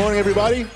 morning, everybody.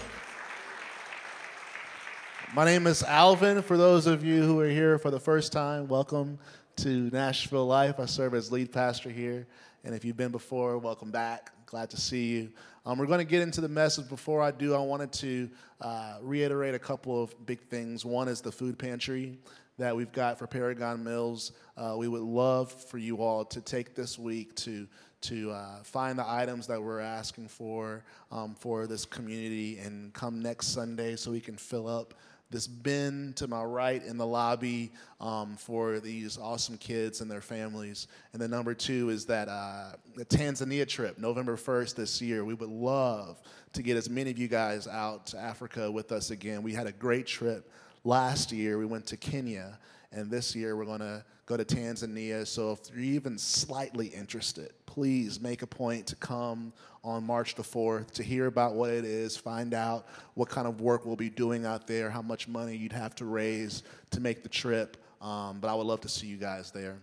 My name is Alvin. For those of you who are here for the first time, welcome to Nashville Life. I serve as lead pastor here. And if you've been before, welcome back. Glad to see you. Um, we're going to get into the message. Before I do, I wanted to uh, reiterate a couple of big things. One is the food pantry that we've got for Paragon Mills. Uh, we would love for you all to take this week to to uh, find the items that we're asking for um, for this community and come next Sunday so we can fill up this bin to my right in the lobby um, for these awesome kids and their families. And then number two is that uh, the Tanzania trip, November 1st this year. We would love to get as many of you guys out to Africa with us again. We had a great trip last year. We went to Kenya, and this year we're going to go to Tanzania. So if you're even slightly interested, please make a point to come on March the 4th to hear about what it is, find out what kind of work we'll be doing out there, how much money you'd have to raise to make the trip. Um, but I would love to see you guys there.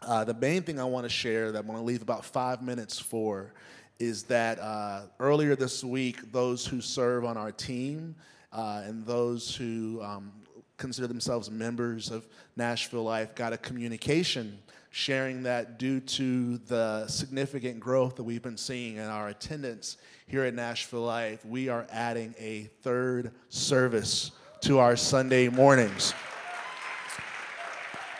Uh, the main thing I want to share that I'm going to leave about five minutes for is that uh, earlier this week, those who serve on our team uh, and those who um, consider themselves members of Nashville Life got a communication sharing that due to the significant growth that we've been seeing in our attendance here at Nashville Life, we are adding a third service to our Sunday mornings.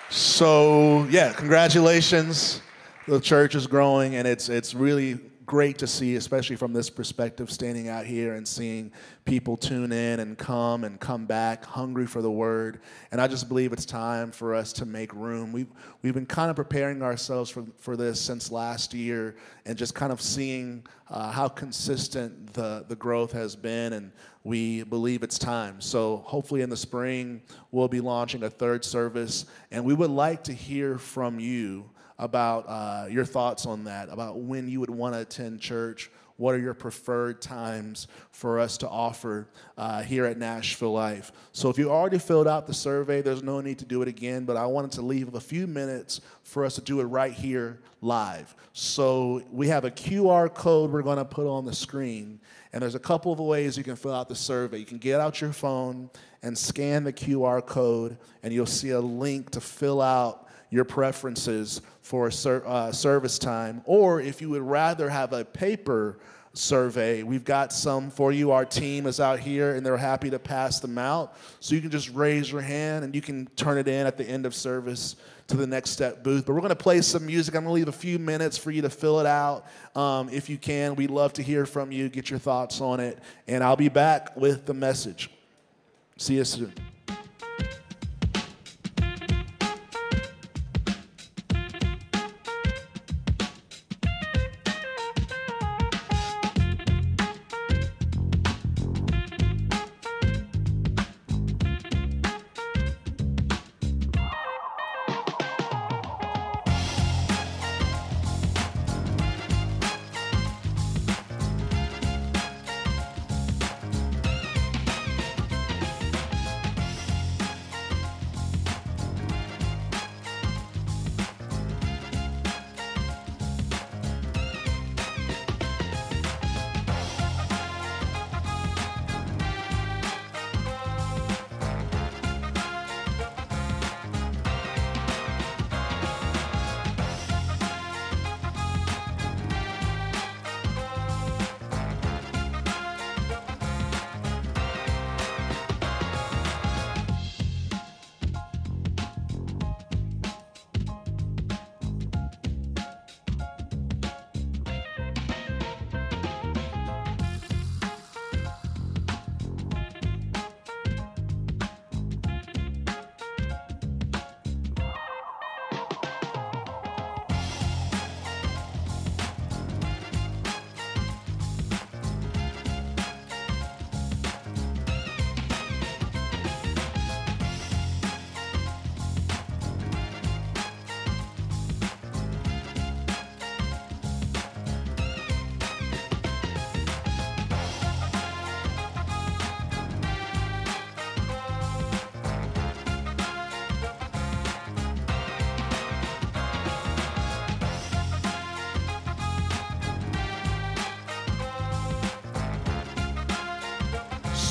So, yeah, congratulations. The church is growing and it's it's really great to see, especially from this perspective, standing out here and seeing people tune in and come and come back hungry for the word. And I just believe it's time for us to make room. We've, we've been kind of preparing ourselves for, for this since last year and just kind of seeing uh, how consistent the, the growth has been. And we believe it's time. So hopefully in the spring, we'll be launching a third service. And we would like to hear from you about uh, your thoughts on that, about when you would want to attend church. What are your preferred times for us to offer uh, here at Nashville Life? So, if you already filled out the survey, there's no need to do it again, but I wanted to leave a few minutes for us to do it right here live. So, we have a QR code we're going to put on the screen, and there's a couple of ways you can fill out the survey. You can get out your phone and scan the QR code, and you'll see a link to fill out your preferences for ser- uh, service time, or if you would rather have a paper survey, we've got some for you. Our team is out here and they're happy to pass them out. So you can just raise your hand and you can turn it in at the end of service to the next step booth. But we're going to play some music. I'm going to leave a few minutes for you to fill it out um, if you can. We'd love to hear from you, get your thoughts on it, and I'll be back with the message. See you soon.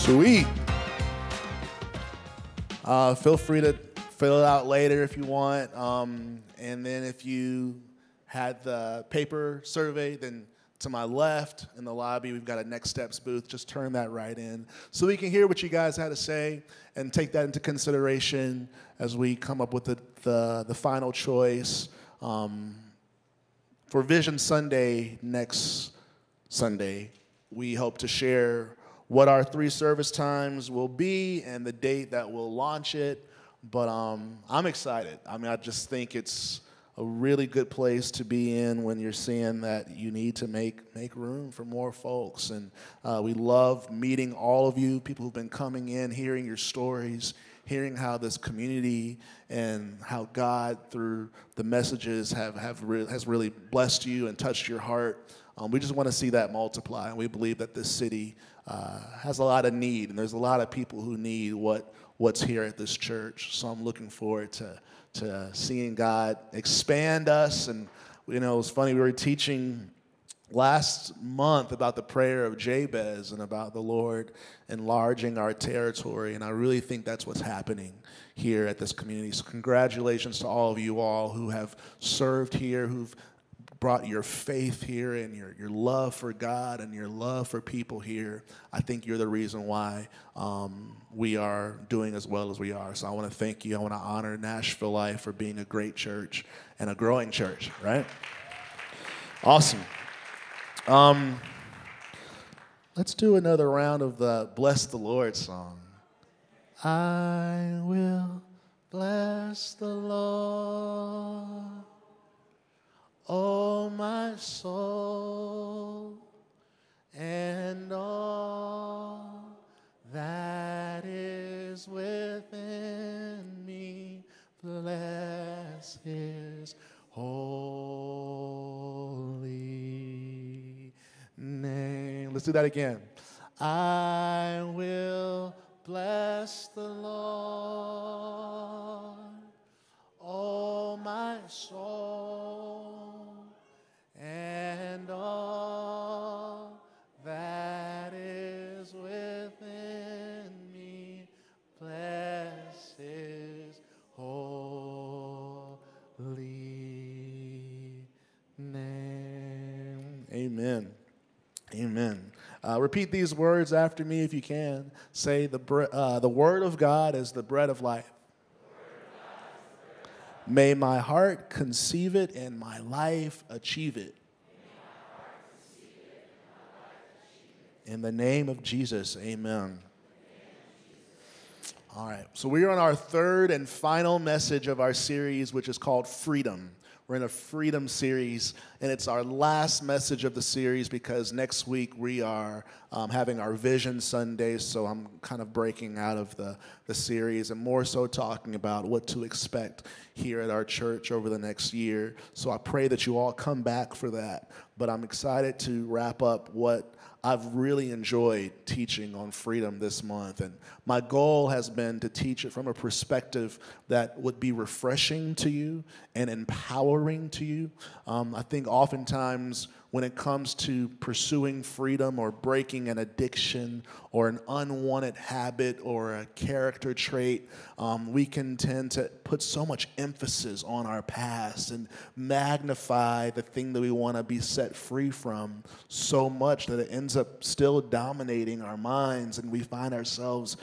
Sweet. Uh, feel free to fill it out later if you want. Um, and then if you had the paper survey, then to my left in the lobby, we've got a Next Steps booth. Just turn that right in so we can hear what you guys had to say and take that into consideration as we come up with the, the, the final choice um, for Vision Sunday next Sunday. We hope to share what our three service times will be and the date that we'll launch it. But um, I'm excited. I mean, I just think it's a really good place to be in when you're seeing that you need to make make room for more folks. And uh, we love meeting all of you, people who've been coming in, hearing your stories, hearing how this community and how God, through the messages, have, have re- has really blessed you and touched your heart. Um, we just want to see that multiply, and we believe that this city uh, has a lot of need, and there's a lot of people who need what what's here at this church. So I'm looking forward to to seeing God expand us. And you know, it was funny we were teaching last month about the prayer of Jabez and about the Lord enlarging our territory, and I really think that's what's happening here at this community. So congratulations to all of you all who have served here, who've brought your faith here and your, your love for God and your love for people here. I think you're the reason why um, we are doing as well as we are. So I want to thank you. I want to honor Nashville Life for being a great church and a growing church, right? Awesome. Um, let's do another round of the Bless the Lord song. I will bless the Lord oh my soul, and all that is within me, bless his holy name. Let's do that again. I will bless the Lord, oh my soul Uh, repeat these words after me if you can. Say, the, bre- uh, the word of God is the bread of life. May my heart conceive it and my life achieve it. In the name of Jesus, amen. All right, so we're on our third and final message of our series, which is called Freedom. We're in a freedom series, and it's our last message of the series because next week we are um, having our Vision Sunday. So I'm kind of breaking out of the, the series and more so talking about what to expect here at our church over the next year. So I pray that you all come back for that. But I'm excited to wrap up what I've really enjoyed teaching on freedom this month. And my goal has been to teach it from a perspective that would be refreshing to you and empowering to you. Um, I think oftentimes when it comes to pursuing freedom or breaking an addiction or an unwanted habit or a character trait, um, we can tend to put so much emphasis on our past and magnify the thing that we want to be set free from so much that it ends up still dominating our minds and we find ourselves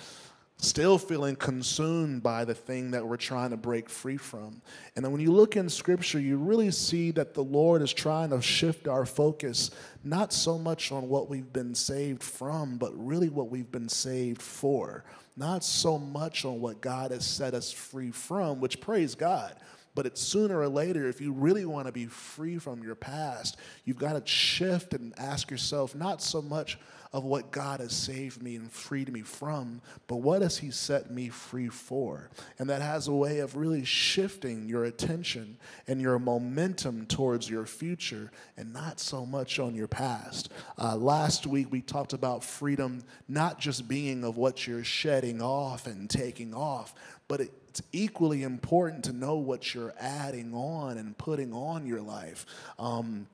still feeling consumed by the thing that we're trying to break free from. And then when you look in scripture, you really see that the Lord is trying to shift our focus not so much on what we've been saved from, but really what we've been saved for. Not so much on what God has set us free from, which praise God. But it's sooner or later, if you really want to be free from your past, you've got to shift and ask yourself not so much of what God has saved me and freed me from, but what has He set me free for? And that has a way of really shifting your attention and your momentum towards your future and not so much on your past. Uh, last week, we talked about freedom not just being of what you're shedding off and taking off, but it, it's equally important to know what you're adding on and putting on your life. Um,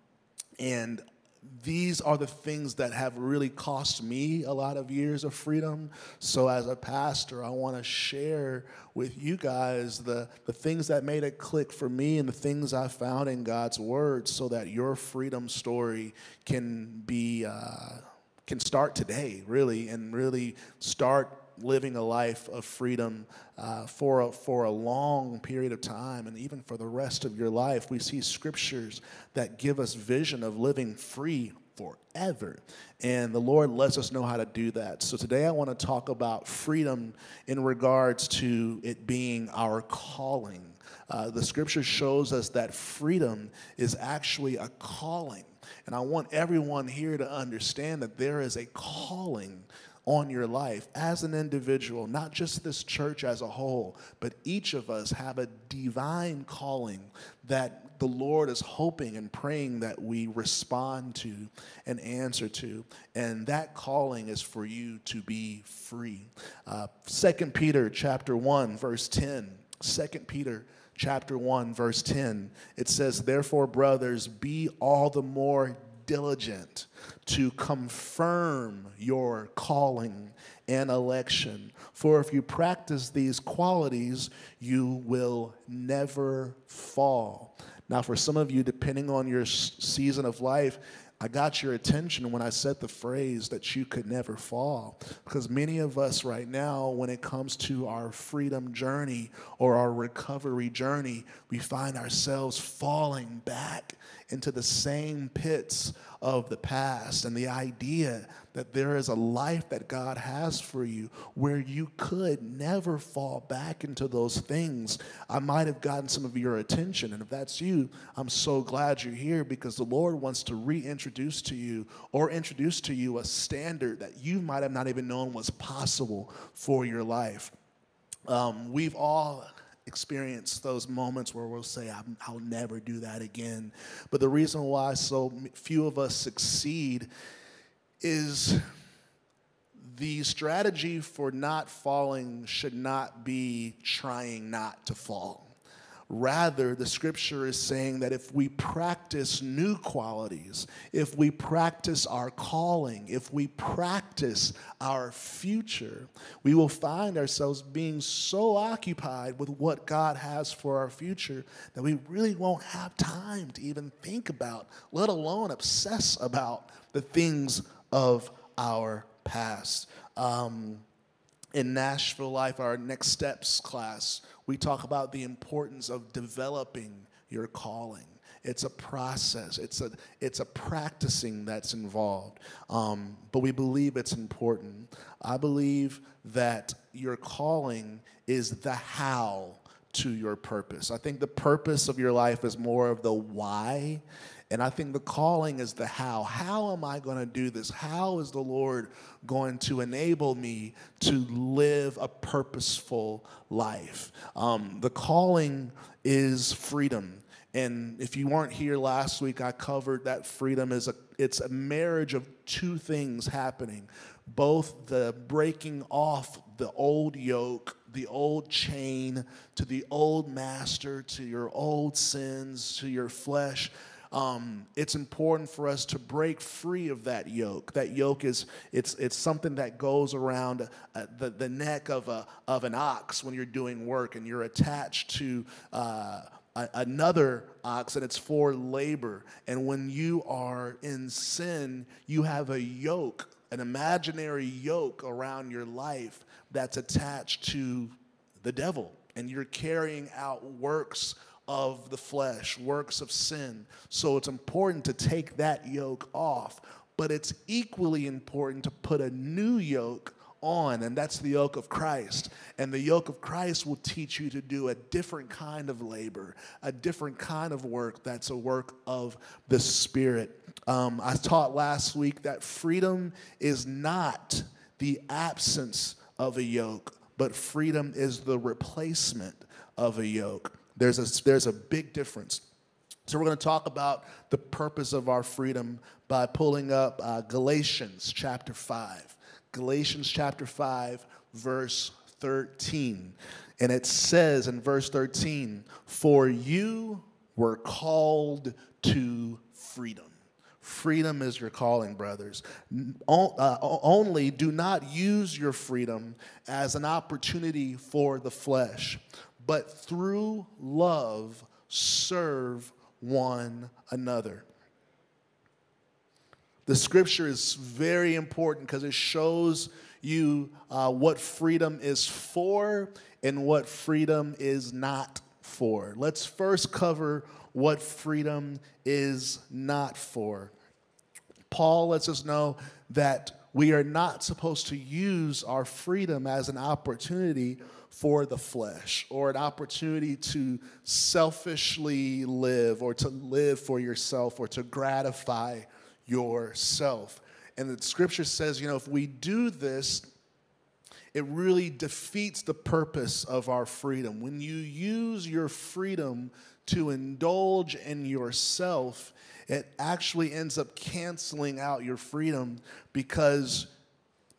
and these are the things that have really cost me a lot of years of freedom. So, as a pastor, I want to share with you guys the, the things that made it click for me and the things I found in God's Word so that your freedom story can be. Uh, can start today, really, and really start living a life of freedom uh, for, a, for a long period of time and even for the rest of your life. We see scriptures that give us vision of living free forever. And the Lord lets us know how to do that. So today I want to talk about freedom in regards to it being our calling. Uh, the scripture shows us that freedom is actually a calling. And I want everyone here to understand that there is a calling on your life as an individual, not just this church as a whole, but each of us have a divine calling that the Lord is hoping and praying that we respond to and answer to. And that calling is for you to be free. Uh, 2 Peter chapter 1, verse 10. 2 Peter chapter 1, verse 10. It says, Therefore, brothers, be all the more diligent to confirm your calling and election. For if you practice these qualities, you will never fall. Now, for some of you, depending on your season of life, I got your attention when I said the phrase that you could never fall. Because many of us right now, when it comes to our freedom journey or our recovery journey, we find ourselves falling back into the same pits of the past. And the idea that there is a life that God has for you where you could never fall back into those things. I might have gotten some of your attention. And if that's you, I'm so glad you're here because the Lord wants to reintroduce to you or introduce to you a standard that you might have not even known was possible for your life. Um, we've all experience those moments where we'll say, I'll never do that again. But the reason why so few of us succeed is the strategy for not falling should not be trying not to fall. Rather, the scripture is saying that if we practice new qualities, if we practice our calling, if we practice our future, we will find ourselves being so occupied with what God has for our future that we really won't have time to even think about, let alone obsess about the things of our past. Um, in Nashville Life, our next steps class, we talk about the importance of developing your calling. It's a process. It's a it's a practicing that's involved. Um, but we believe it's important. I believe that your calling is the how to your purpose. I think the purpose of your life is more of the why and I think the calling is the how. How am I going to do this? How is the Lord going to enable me to live a purposeful life? Um, the calling is freedom. And if you weren't here last week, I covered that freedom is a it's a marriage of two things happening. Both the breaking off the old yoke, the old chain to the old master, to your old sins, to your flesh, um, it's important for us to break free of that yoke. That yoke is it's it's something that goes around uh, the the neck of a of an ox when you're doing work and you're attached to. Uh, another ox and it's for labor. And when you are in sin, you have a yoke, an imaginary yoke around your life that's attached to the devil. And you're carrying out works of the flesh, works of sin. So it's important to take that yoke off. But it's equally important to put a new yoke on, and that's the yoke of Christ. And the yoke of Christ will teach you to do a different kind of labor, a different kind of work that's a work of the Spirit. Um, I taught last week that freedom is not the absence of a yoke, but freedom is the replacement of a yoke. There's a, there's a big difference. So we're going to talk about the purpose of our freedom by pulling up uh, Galatians chapter 5. Galatians chapter 5, verse 13. And it says in verse 13, For you were called to freedom Freedom is your calling, brothers. Uh, only do not use your freedom as an opportunity for the flesh, but through love serve one another. The scripture is very important because it shows you uh, what freedom is for and what freedom is not for. Let's first cover what freedom is not for. Paul lets us know that we are not supposed to use our freedom as an opportunity for the flesh or an opportunity to selfishly live or to live for yourself or to gratify yourself. And the scripture says, you know, if we do this, it really defeats the purpose of our freedom. When you use your freedom to indulge in yourself, it actually ends up canceling out your freedom because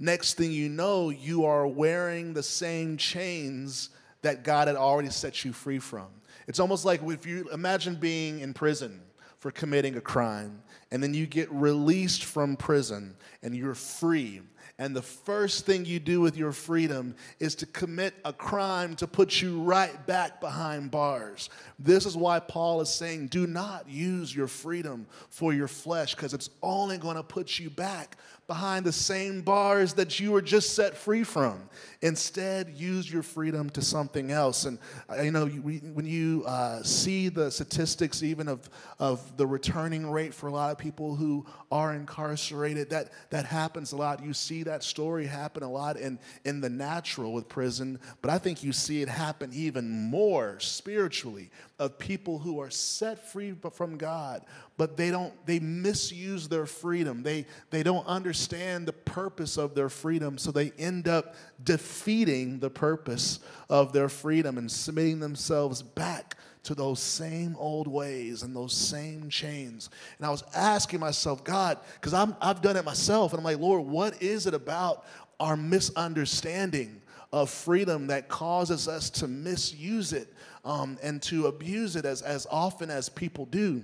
next thing you know, you are wearing the same chains that God had already set you free from. It's almost like if you imagine being in prison for committing a crime, and then you get released from prison and you're free and the first thing you do with your freedom is to commit a crime to put you right back behind bars. This is why Paul is saying, do not use your freedom for your flesh, because it's only going to put you back behind the same bars that you were just set free from. Instead, use your freedom to something else. And uh, you know, when you uh, see the statistics, even of of the returning rate for a lot of people who are incarcerated, that that happens a lot. You see that story happen a lot in in the natural with prison, but I think you see it happen even more spiritually of people who are set free from God, but they don't they misuse their freedom. They they don't understand the purpose of their freedom, so they end up defeating the purpose of their freedom and submitting themselves back to those same old ways and those same chains. And I was asking myself, God, because I've done it myself, and I'm like, Lord, what is it about our misunderstanding of freedom that causes us to misuse it um, and to abuse it as, as often as people do.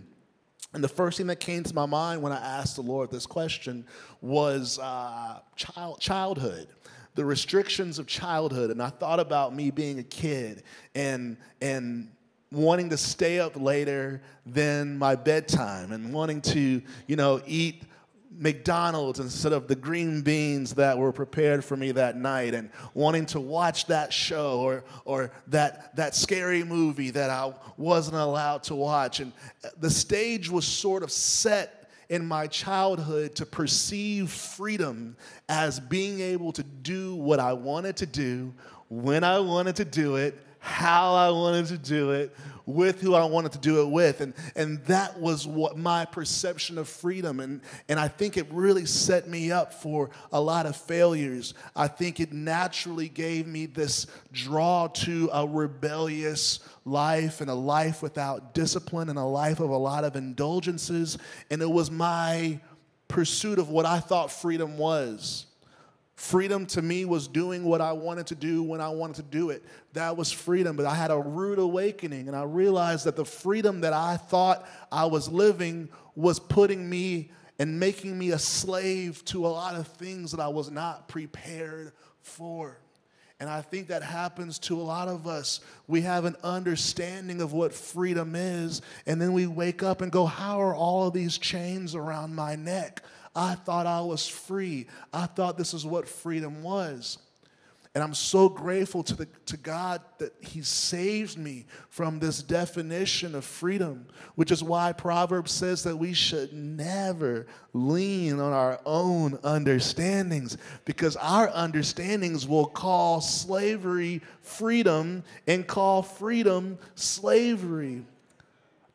And the first thing that came to my mind when I asked the Lord this question was uh, child, childhood, the restrictions of childhood. And I thought about me being a kid and, and wanting to stay up later than my bedtime and wanting to, you know, eat McDonald's instead of the green beans that were prepared for me that night and wanting to watch that show or, or that, that scary movie that I wasn't allowed to watch. And the stage was sort of set in my childhood to perceive freedom as being able to do what I wanted to do, when I wanted to do it, how I wanted to do it, with who I wanted to do it with. And, and that was what my perception of freedom. And, and I think it really set me up for a lot of failures. I think it naturally gave me this draw to a rebellious life and a life without discipline and a life of a lot of indulgences. And it was my pursuit of what I thought freedom was. Freedom to me was doing what I wanted to do when I wanted to do it. That was freedom. But I had a rude awakening and I realized that the freedom that I thought I was living was putting me and making me a slave to a lot of things that I was not prepared for. And I think that happens to a lot of us. We have an understanding of what freedom is, and then we wake up and go, How are all of these chains around my neck? I thought I was free. I thought this is what freedom was. And I'm so grateful to, the, to God that He saved me from this definition of freedom, which is why Proverbs says that we should never lean on our own understandings, because our understandings will call slavery freedom and call freedom slavery.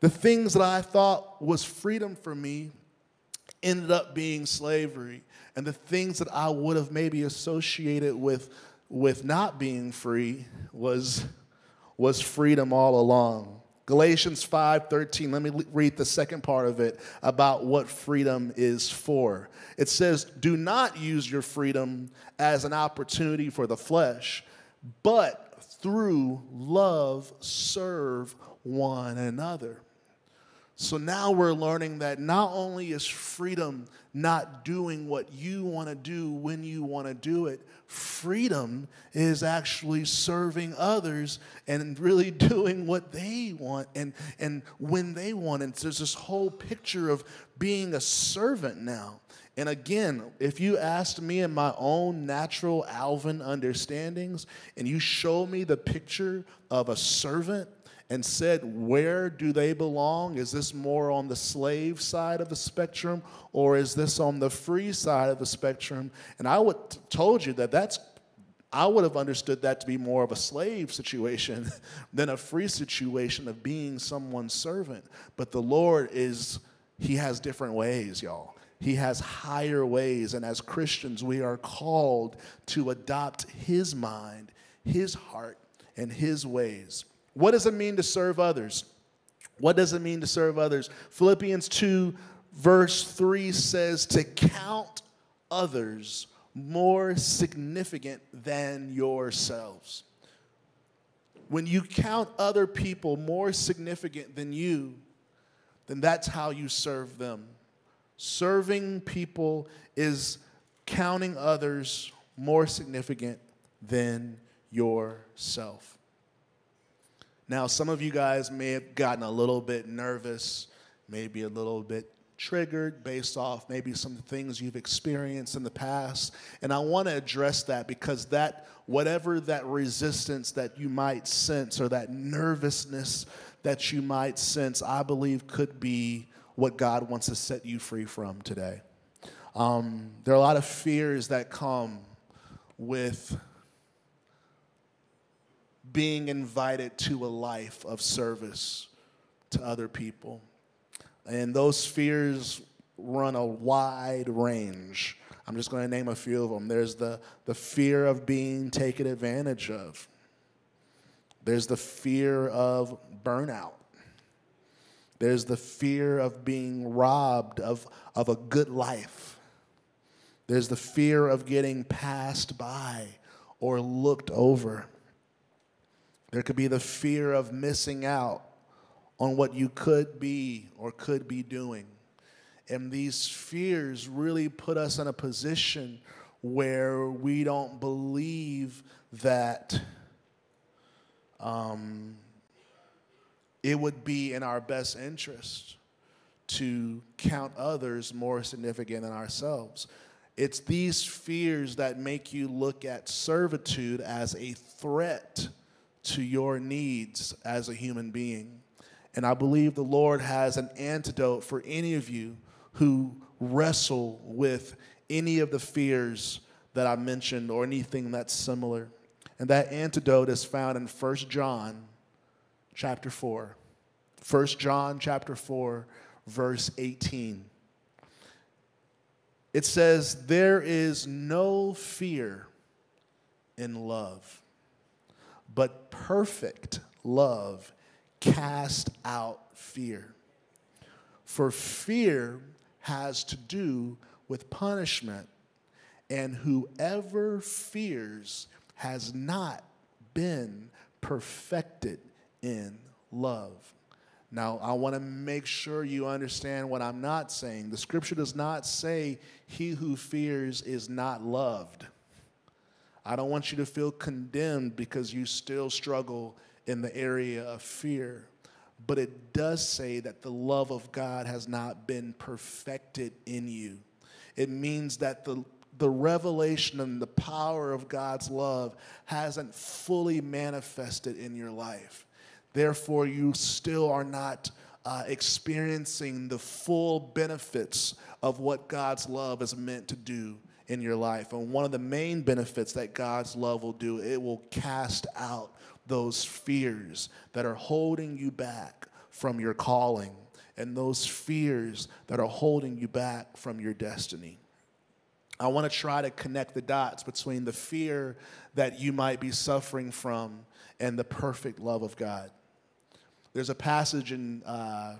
The things that I thought was freedom for me ended up being slavery. And the things that I would have maybe associated with, with not being free was, was freedom all along. Galatians 5:13. Let me read the second part of it about what freedom is for. It says, "Do not use your freedom as an opportunity for the flesh, but through love serve one another." So now we're learning that not only is freedom not doing what you want to do when you want to do it, freedom is actually serving others and really doing what they want and, and when they want. And there's this whole picture of being a servant now. And again, if you asked me in my own natural Alvin understandings and you show me the picture of a servant, and said, Where do they belong? Is this more on the slave side of the spectrum or is this on the free side of the spectrum? And I would told you that that's I would have understood that to be more of a slave situation than a free situation of being someone's servant. But the Lord is, He has different ways, y'all. He has higher ways. And as Christians, we are called to adopt His mind, His heart, and His ways. What does it mean to serve others? What does it mean to serve others? Philippians 2, verse 3 says to count others more significant than yourselves. When you count other people more significant than you, then that's how you serve them. Serving people is counting others more significant than yourself. Now, some of you guys may have gotten a little bit nervous, maybe a little bit triggered based off maybe some things you've experienced in the past. And I want to address that because that, whatever that resistance that you might sense or that nervousness that you might sense, I believe could be what God wants to set you free from today. Um, there are a lot of fears that come with being invited to a life of service to other people. And those fears run a wide range. I'm just going to name a few of them. There's the, the fear of being taken advantage of, there's the fear of burnout, there's the fear of being robbed of, of a good life, there's the fear of getting passed by or looked over. There could be the fear of missing out on what you could be or could be doing. And these fears really put us in a position where we don't believe that um, it would be in our best interest to count others more significant than ourselves. It's these fears that make you look at servitude as a threat to your needs as a human being. And I believe the Lord has an antidote for any of you who wrestle with any of the fears that I mentioned or anything that's similar. And that antidote is found in 1 John chapter 4. 1 John chapter 4 verse 18. It says there is no fear in love but perfect love cast out fear. For fear has to do with punishment, and whoever fears has not been perfected in love. Now, I want to make sure you understand what I'm not saying. The scripture does not say, He who fears is not loved. I don't want you to feel condemned because you still struggle in the area of fear. But it does say that the love of God has not been perfected in you. It means that the, the revelation and the power of God's love hasn't fully manifested in your life. Therefore, you still are not uh, experiencing the full benefits of what God's love is meant to do in your life. And one of the main benefits that God's love will do, it will cast out those fears that are holding you back from your calling and those fears that are holding you back from your destiny. I want to try to connect the dots between the fear that you might be suffering from and the perfect love of God. There's a passage in, uh,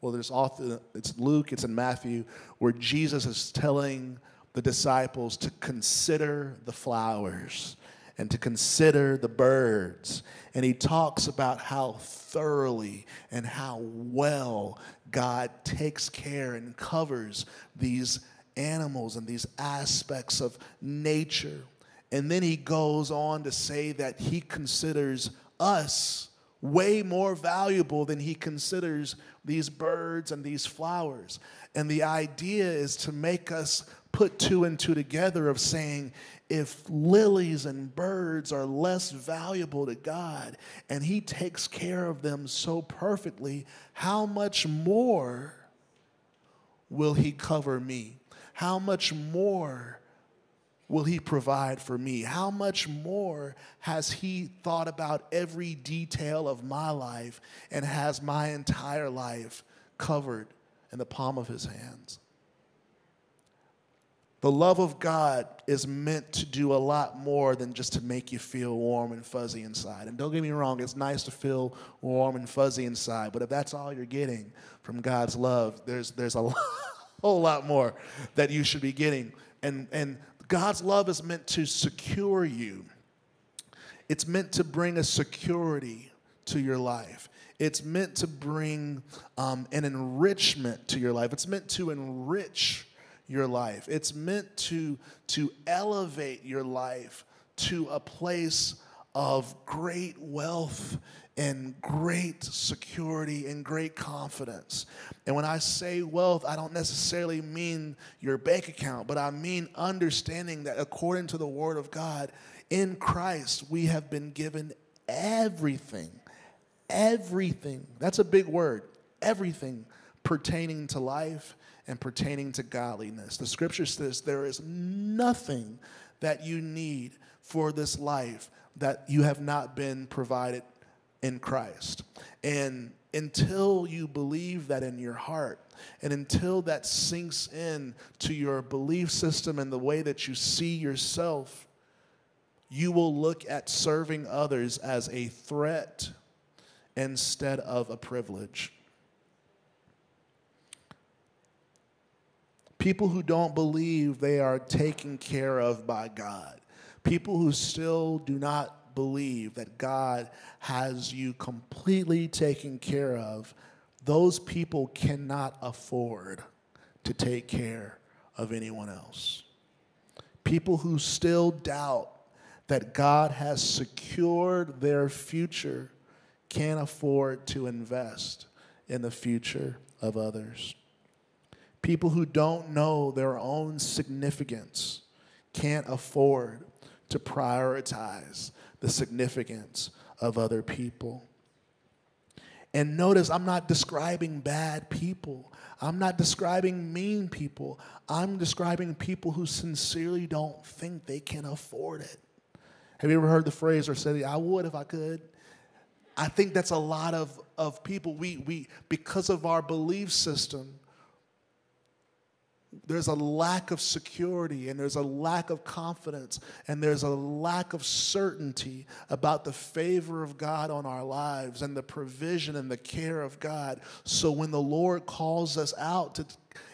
well, there's author, it's Luke, it's in Matthew, where Jesus is telling the disciples to consider the flowers. and to consider the birds. And he talks about how thoroughly and how well God takes care and covers these animals and these aspects of nature. And then he goes on to say that he considers us way more valuable than he considers these birds and these flowers. And the idea is to make us put two and two together of saying, if lilies and birds are less valuable to God and He takes care of them so perfectly, how much more will He cover me? How much more will He provide for me? How much more has He thought about every detail of my life and has my entire life covered in the palm of His hands? The love of God is meant to do a lot more than just to make you feel warm and fuzzy inside. And don't get me wrong, it's nice to feel warm and fuzzy inside, but if that's all you're getting from God's love, there's, there's a whole lot more that you should be getting. And, and God's love is meant to secure you, it's meant to bring a security to your life. It's meant to bring um, an enrichment to your life. It's meant to enrich your life. It's meant to, to elevate your life to a place of great wealth and great security and great confidence. And when I say wealth, I don't necessarily mean your bank account, but I mean understanding that according to the Word of God, in Christ, we have been given everything. Everything. That's a big word. Everything pertaining to life and pertaining to godliness. The scripture says there is nothing that you need for this life that you have not been provided in Christ. And until you believe that in your heart, and until that sinks in to your belief system and the way that you see yourself, you will look at serving others as a threat instead of a privilege. People who don't believe they are taken care of by God. People who still do not believe that God has you completely taken care of. Those people cannot afford to take care of anyone else. People who still doubt that God has secured their future can't afford to invest in the future of others. People who don't know their own significance can't afford to prioritize the significance of other people. And notice, I'm not describing bad people. I'm not describing mean people. I'm describing people who sincerely don't think they can afford it. Have you ever heard the phrase or said, I would if I could? I think that's a lot of, of people. We, we, because of our belief system, there's a lack of security and there's a lack of confidence and there's a lack of certainty about the favor of God on our lives and the provision and the care of God. So when the Lord calls us out to,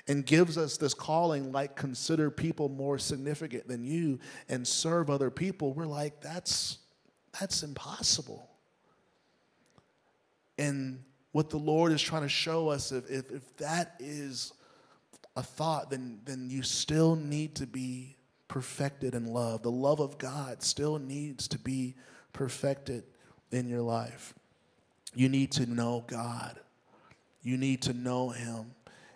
and gives us this calling, like consider people more significant than you and serve other people, we're like, that's, that's impossible. And what the Lord is trying to show us, if, if, if that is a thought, then, then you still need to be perfected in love. The love of God still needs to be perfected in your life. You need to know God. You need to know Him.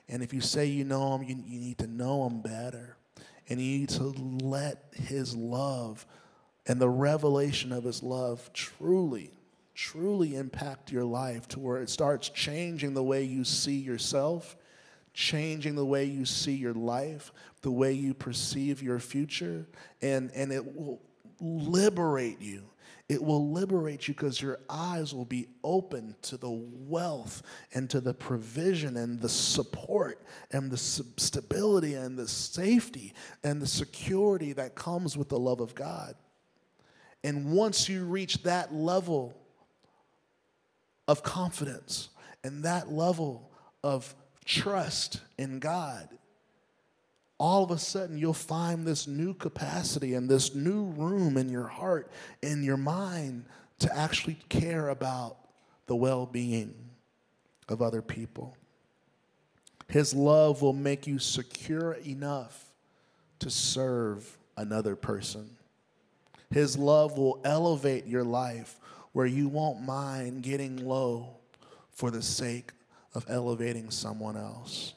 And if you say you know Him, you, you need to know Him better. And you need to let His love and the revelation of His love truly, truly impact your life to where it starts changing the way you see yourself changing the way you see your life, the way you perceive your future, and, and it will liberate you. It will liberate you because your eyes will be open to the wealth and to the provision and the support and the stability and the safety and the security that comes with the love of God. And once you reach that level of confidence and that level of trust in God, all of a sudden you'll find this new capacity and this new room in your heart, in your mind, to actually care about the well being of other people. His love will make you secure enough to serve another person. His love will elevate your life where you won't mind getting low for the sake of elevating someone else.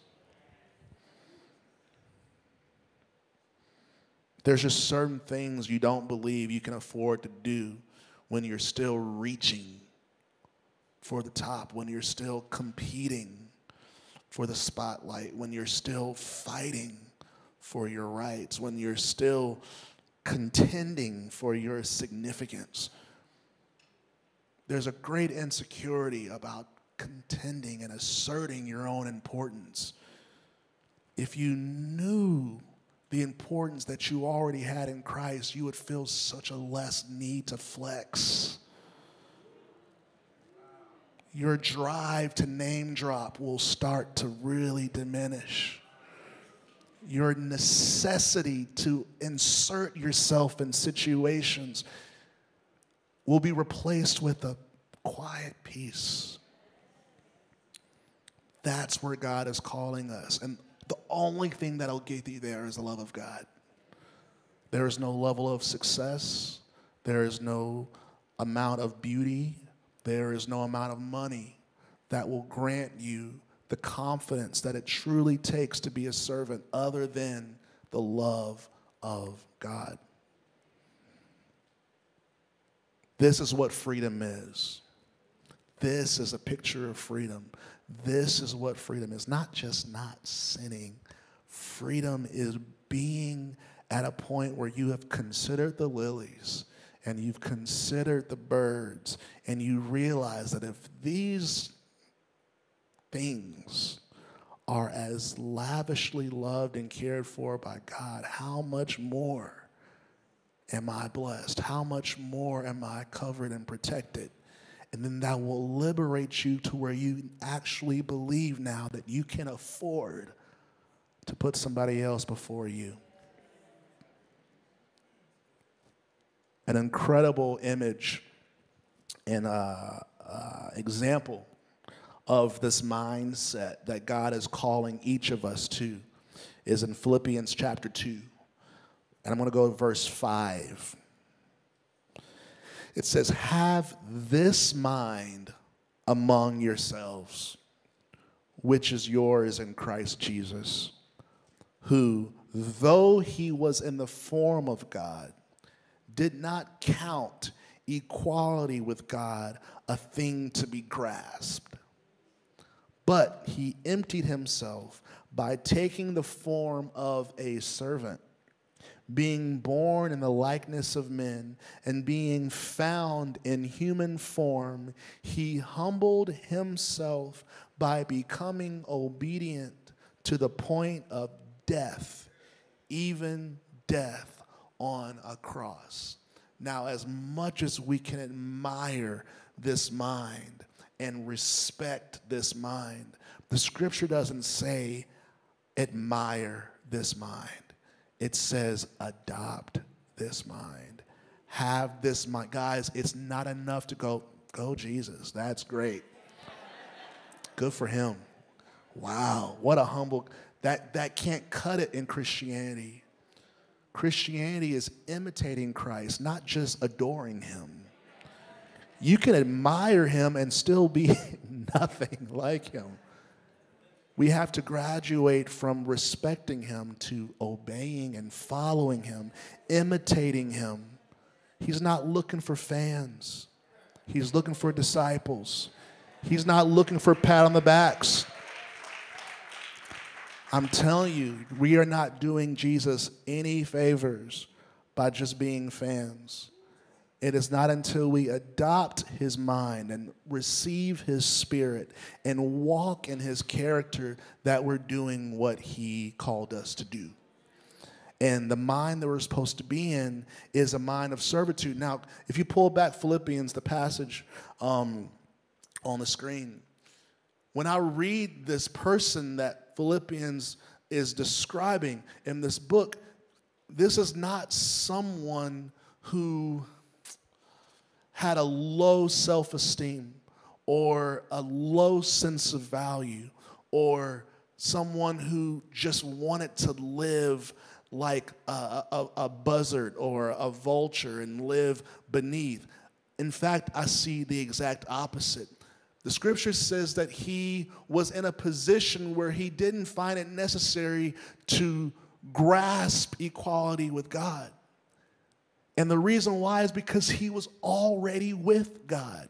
There's just certain things you don't believe you can afford to do when you're still reaching for the top, when you're still competing for the spotlight, when you're still fighting for your rights, when you're still contending for your significance. There's a great insecurity about contending and asserting your own importance. If you knew the importance that you already had in Christ, you would feel such a less need to flex. Your drive to name drop will start to really diminish. Your necessity to insert yourself in situations will be replaced with a quiet peace. That's where God is calling us. And the only thing that'll get you there is the love of God. There is no level of success, there is no amount of beauty, there is no amount of money that will grant you the confidence that it truly takes to be a servant other than the love of God. This is what freedom is. This is a picture of freedom. This is what freedom is not just not sinning, freedom is being at a point where you have considered the lilies and you've considered the birds and you realize that if these things are as lavishly loved and cared for by God, how much more am I blessed? How much more am I covered and protected? And then that will liberate you to where you actually believe now that you can afford to put somebody else before you. An incredible image and uh, uh, example of this mindset that God is calling each of us to is in Philippians chapter 2. And I'm going to go to verse 5. It says, Have this mind among yourselves, which is yours in Christ Jesus, who, though he was in the form of God, did not count equality with God a thing to be grasped. But he emptied himself by taking the form of a servant being born in the likeness of men and being found in human form, he humbled himself by becoming obedient to the point of death, even death on a cross. Now, as much as we can admire this mind and respect this mind, the scripture doesn't say admire this mind it says adopt this mind. Have this mind. Guys, it's not enough to go, go Jesus. That's great. Good for him. Wow, what a humble that that can't cut it in Christianity. Christianity is imitating Christ, not just adoring him. You can admire him and still be nothing like him. We have to graduate from respecting him to obeying and following him, imitating him. He's not looking for fans, he's looking for disciples. He's not looking for pat on the backs. I'm telling you, we are not doing Jesus any favors by just being fans. It is not until we adopt his mind and receive his spirit and walk in his character that we're doing what he called us to do. And the mind that we're supposed to be in is a mind of servitude. Now, if you pull back Philippians, the passage um, on the screen, when I read this person that Philippians is describing in this book, this is not someone who had a low self esteem or a low sense of value or someone who just wanted to live like a, a, a, buzzard or a vulture and live beneath. In fact, I see the exact opposite. The scripture says that he was in a position where he didn't find it necessary to grasp equality with God. And the reason why is because he was already with God.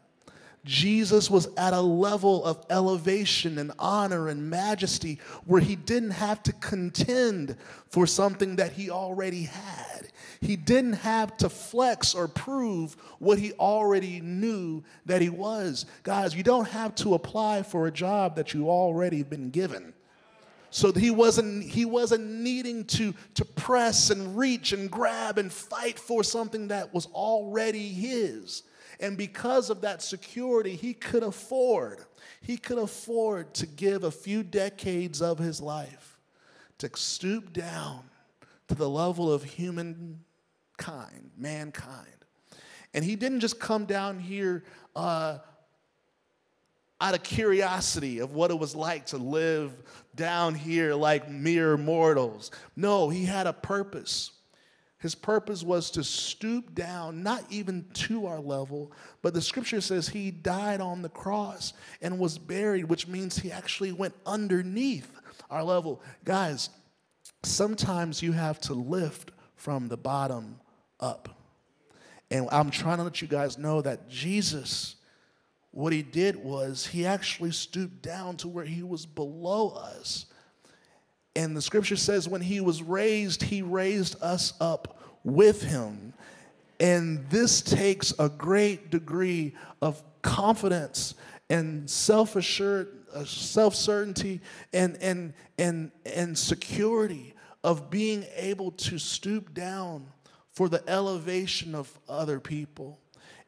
Jesus was at a level of elevation and honor and majesty where he didn't have to contend for something that he already had. He didn't have to flex or prove what he already knew that he was. Guys, you don't have to apply for a job that you already been given. So he wasn't, he wasn't needing to, to press and reach and grab and fight for something that was already his. And because of that security, he could afford, he could afford to give a few decades of his life to stoop down to the level of humankind, mankind. And he didn't just come down here uh, out of curiosity of what it was like to live down here like mere mortals. No, he had a purpose. His purpose was to stoop down, not even to our level, but the scripture says he died on the cross and was buried, which means he actually went underneath our level. Guys, sometimes you have to lift from the bottom up. And I'm trying to let you guys know that Jesus, what he did was he actually stooped down to where he was below us. And the scripture says when he was raised, he raised us up with him. And this takes a great degree of confidence and self-assured uh, self-certainty and, and, and, and security of being able to stoop down for the elevation of other people.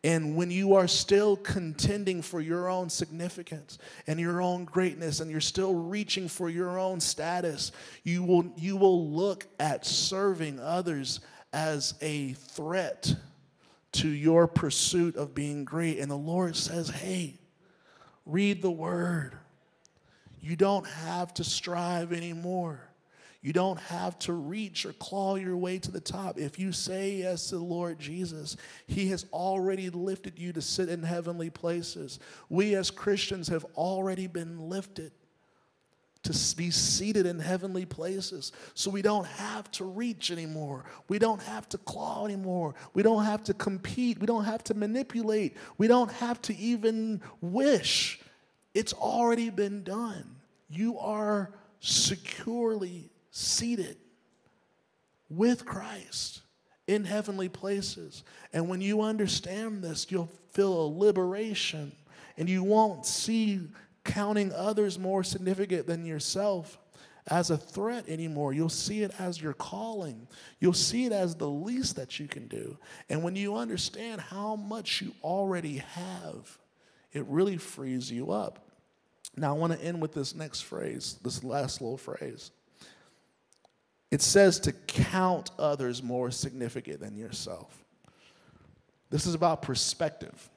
And when you are still contending for your own significance and your own greatness and you're still reaching for your own status, you will, you will look at serving others as a threat to your pursuit of being great. And the Lord says, hey, read the word. You don't have to strive anymore. You don't have to reach or claw your way to the top. If you say yes to the Lord Jesus, He has already lifted you to sit in heavenly places. We as Christians have already been lifted to be seated in heavenly places. So we don't have to reach anymore. We don't have to claw anymore. We don't have to compete. We don't have to manipulate. We don't have to even wish. It's already been done. You are securely seated with Christ in heavenly places. And when you understand this, you'll feel a liberation and you won't see counting others more significant than yourself as a threat anymore. You'll see it as your calling. You'll see it as the least that you can do. And when you understand how much you already have, it really frees you up. Now, I want to end with this next phrase, this last little phrase. It says to count others more significant than yourself. This is about perspective.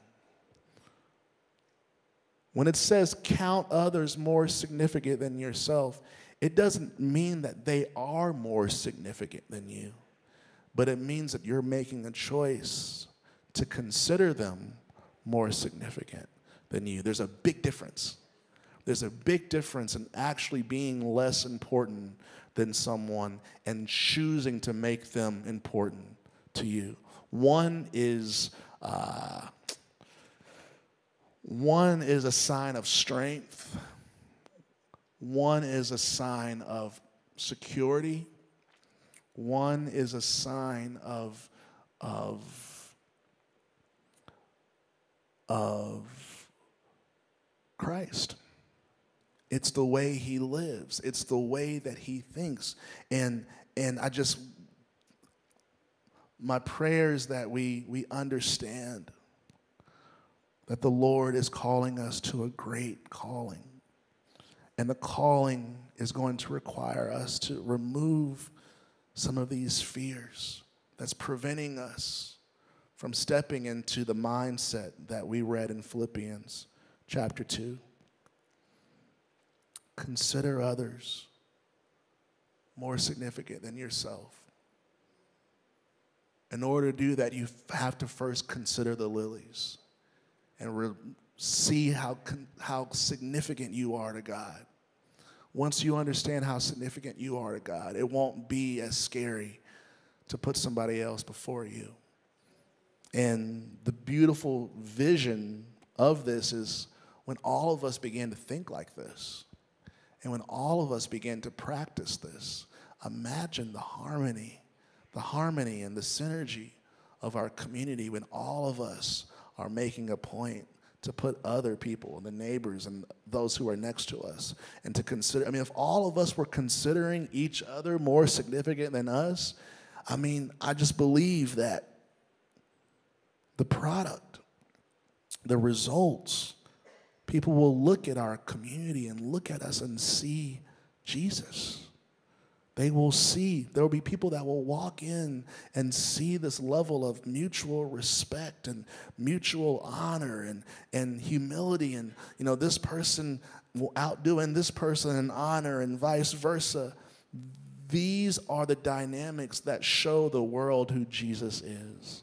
When it says count others more significant than yourself, it doesn't mean that they are more significant than you, but it means that you're making a choice to consider them more significant than you. There's a big difference. There's a big difference in actually being less important than someone and choosing to make them important to you. One is uh, one is a sign of strength, one is a sign of security, one is a sign of, of, of Christ. It's the way he lives. It's the way that he thinks. And and I just my prayer is that we we understand that the Lord is calling us to a great calling. And the calling is going to require us to remove some of these fears that's preventing us from stepping into the mindset that we read in Philippians chapter 2. Consider others more significant than yourself. In order to do that, you have to first consider the lilies and see how, how significant you are to God. Once you understand how significant you are to God, it won't be as scary to put somebody else before you. And the beautiful vision of this is when all of us begin to think like this, and when all of us begin to practice this, imagine the harmony, the harmony and the synergy of our community when all of us are making a point to put other people, the neighbors and those who are next to us, and to consider. I mean, if all of us were considering each other more significant than us, I mean, I just believe that the product, the results, people will look at our community and look at us and see Jesus. They will see, there will be people that will walk in and see this level of mutual respect and mutual honor and, and humility. And, you know, this person will outdoing this person in honor and vice versa. These are the dynamics that show the world who Jesus is.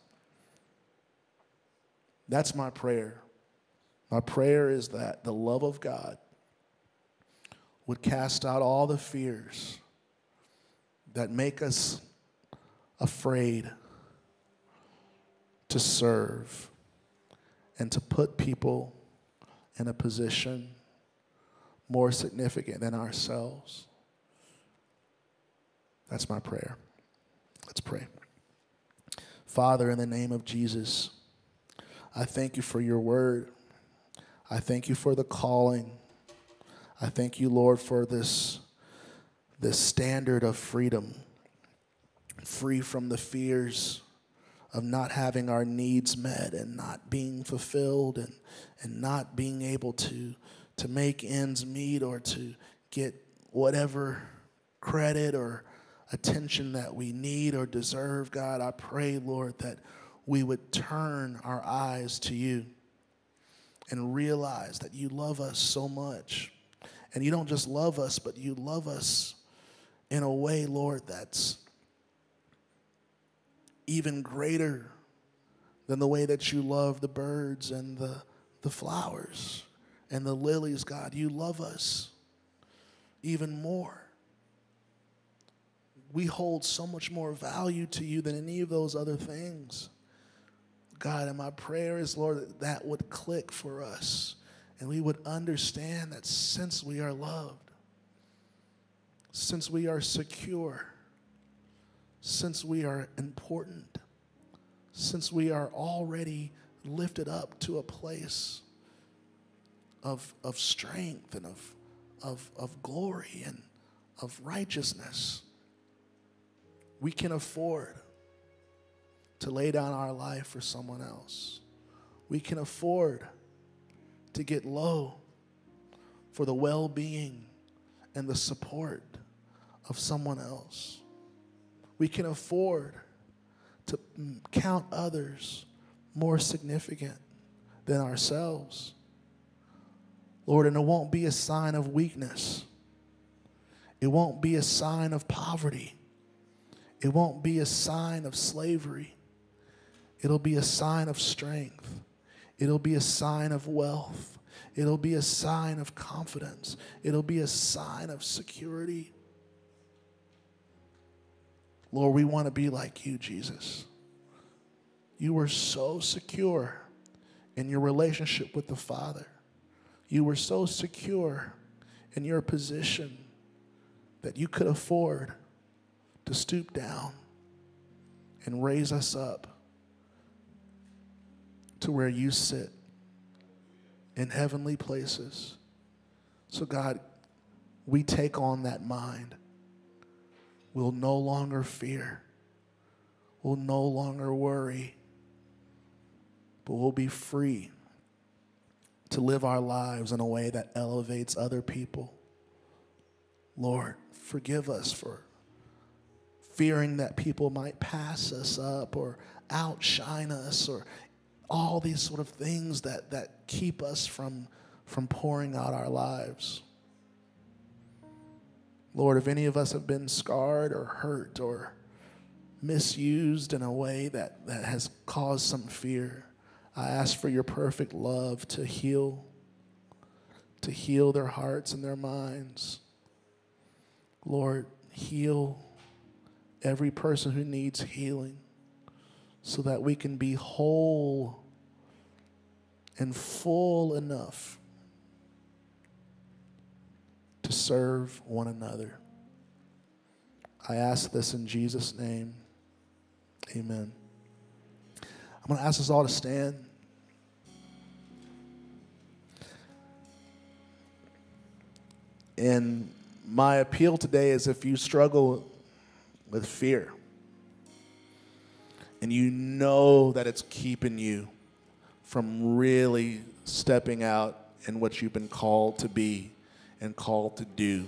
That's my prayer. My prayer is that the love of God would cast out all the fears that make us afraid to serve and to put people in a position more significant than ourselves. That's my prayer. Let's pray. Father, in the name of Jesus, I thank you for your word. I thank you for the calling. I thank you, Lord, for this the standard of freedom, free from the fears of not having our needs met and not being fulfilled and, and not being able to, to make ends meet or to get whatever credit or attention that we need or deserve, God. I pray, Lord, that we would turn our eyes to you and realize that you love us so much. And you don't just love us, but you love us in a way, Lord, that's even greater than the way that you love the birds and the, the flowers and the lilies, God. You love us even more. We hold so much more value to you than any of those other things. God, and my prayer is, Lord, that that would click for us and we would understand that since we are loved, since we are secure, since we are important, since we are already lifted up to a place of, of strength and of, of, of glory and of righteousness, we can afford to lay down our life for someone else. We can afford to get low for the well being and the support of someone else. We can afford to count others more significant than ourselves. Lord, and it won't be a sign of weakness. It won't be a sign of poverty. It won't be a sign of slavery. It'll be a sign of strength. It'll be a sign of wealth. It'll be a sign of confidence. It'll be a sign of security. Lord, we want to be like you, Jesus. You were so secure in your relationship with the Father. You were so secure in your position that you could afford to stoop down and raise us up to where you sit in heavenly places. So, God, we take on that mind We'll no longer fear. We'll no longer worry. But we'll be free to live our lives in a way that elevates other people Lord, forgive us for fearing that people might pass us up or outshine us or all these sort of things that, that keep us from, from pouring out our lives. Lord, if any of us have been scarred or hurt or misused in a way that, that has caused some fear, I ask for your perfect love to heal, to heal their hearts and their minds. Lord, heal every person who needs healing so that we can be whole and full enough to serve one another. I ask this in Jesus' name. Amen. I'm going to ask us all to stand. And my appeal today is if you struggle with fear and you know that it's keeping you from really stepping out in what you've been called to be and called to do,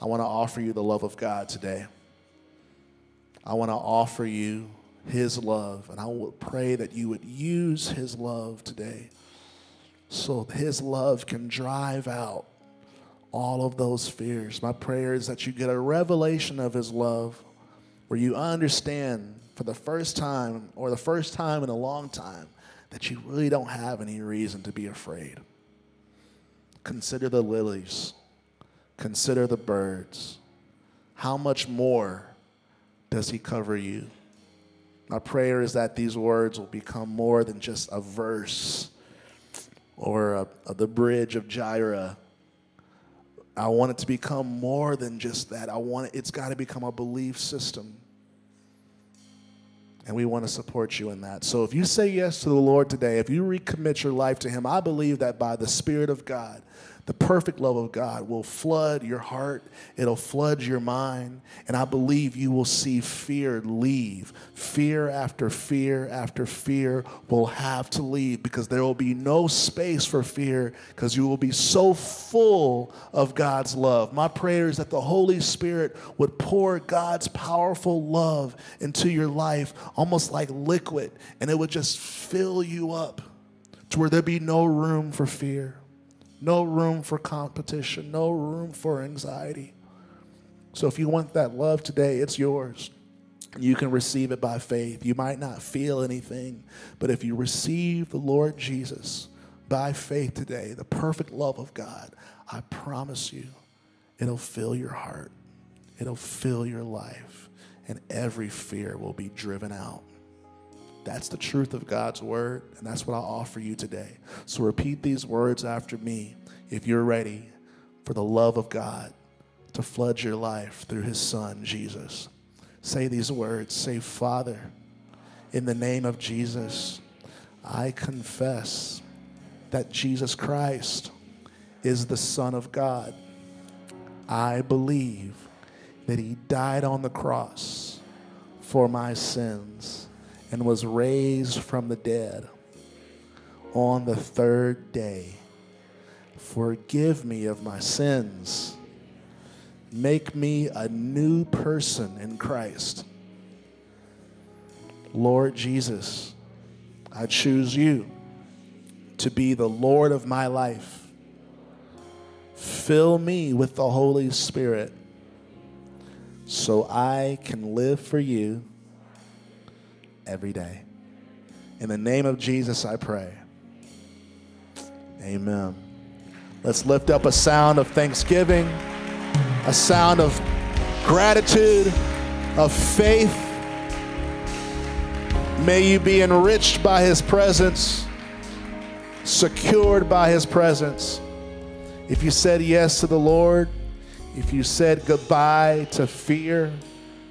I want to offer you the love of God today. I want to offer you his love, and I would pray that you would use his love today so his love can drive out all of those fears. My prayer is that you get a revelation of his love where you understand for the first time or the first time in a long time that you really don't have any reason to be afraid. Consider the lilies, consider the birds. How much more does he cover you? My prayer is that these words will become more than just a verse or a, a, the bridge of Jireh. I want it to become more than just that. I want it, it's got to become a belief system. And we want to support you in that. So if you say yes to the Lord today, if you recommit your life to Him, I believe that by the Spirit of God, the perfect love of God will flood your heart, it'll flood your mind, and I believe you will see fear leave. Fear after fear after fear will have to leave because there will be no space for fear because you will be so full of God's love. My prayer is that the Holy Spirit would pour God's powerful love into your life almost like liquid, and it would just fill you up to where there'd be no room for fear. No room for competition, no room for anxiety. So if you want that love today, it's yours. You can receive it by faith. You might not feel anything, but if you receive the Lord Jesus by faith today, the perfect love of God, I promise you, it'll fill your heart, it'll fill your life, and every fear will be driven out. That's the truth of God's word, and that's what I offer you today. So repeat these words after me if you're ready for the love of God to flood your life through his son, Jesus. Say these words Say, Father, in the name of Jesus, I confess that Jesus Christ is the Son of God. I believe that he died on the cross for my sins and was raised from the dead on the third day. Forgive me of my sins. Make me a new person in Christ. Lord Jesus, I choose you to be the Lord of my life. Fill me with the Holy Spirit so I can live for you every day. In the name of Jesus, I pray. Amen. Let's lift up a sound of thanksgiving, a sound of gratitude, of faith. May you be enriched by his presence, secured by his presence. If you said yes to the Lord, if you said goodbye to fear,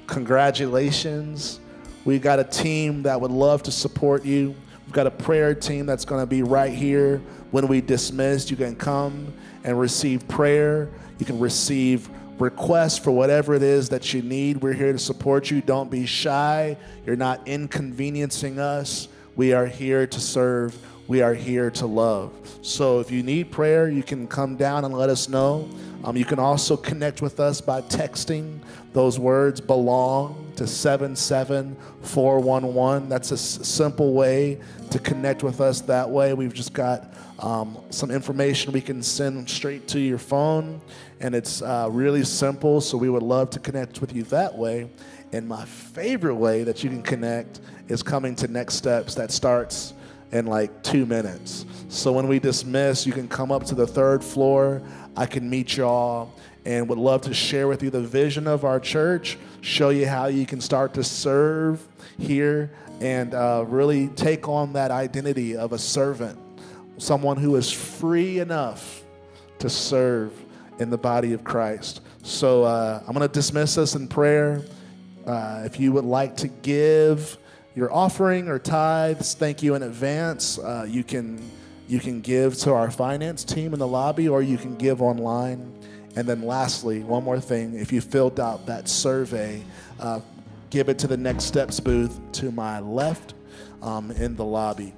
congratulations. We've got a team that would love to support you. We've got a prayer team that's going to be right here when we dismiss. You can come and receive prayer. You can receive requests for whatever it is that you need. We're here to support you. Don't be shy. You're not inconveniencing us. We are here to serve. We are here to love. So if you need prayer, you can come down and let us know. Um, you can also connect with us by texting those words belong to 77411. That's a simple way to connect with us that way. We've just got um, some information we can send straight to your phone, and it's uh, really simple. So we would love to connect with you that way. And my favorite way that you can connect is coming to Next Steps that starts in like two minutes. So when we dismiss, you can come up to the third floor. I can meet y'all and would love to share with you the vision of our church, show you how you can start to serve here and uh, really take on that identity of a servant, someone who is free enough to serve in the body of Christ. So uh, I'm going to dismiss us in prayer. Uh, if you would like to give your offering or tithes, thank you in advance. Uh, you can you can give to our finance team in the lobby, or you can give online. And then, lastly, one more thing: if you filled out that survey, uh, give it to the Next Steps booth to my left um, in the lobby.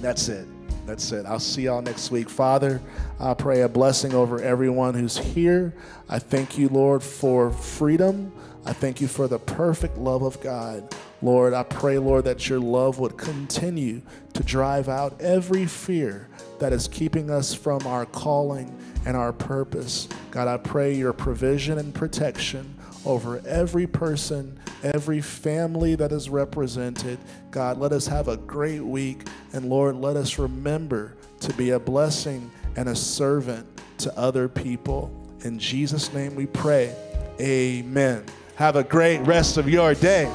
That's it. That's it. I'll see y'all next week. Father, I pray a blessing over everyone who's here. I thank you, Lord, for freedom. I thank you for the perfect love of God. Lord, I pray, Lord, that your love would continue to drive out every fear that is keeping us from our calling and our purpose. God, I pray your provision and protection over every person, every family that is represented. God, let us have a great week. And Lord, let us remember to be a blessing and a servant to other people. In Jesus' name we pray. Amen. Have a great rest of your day.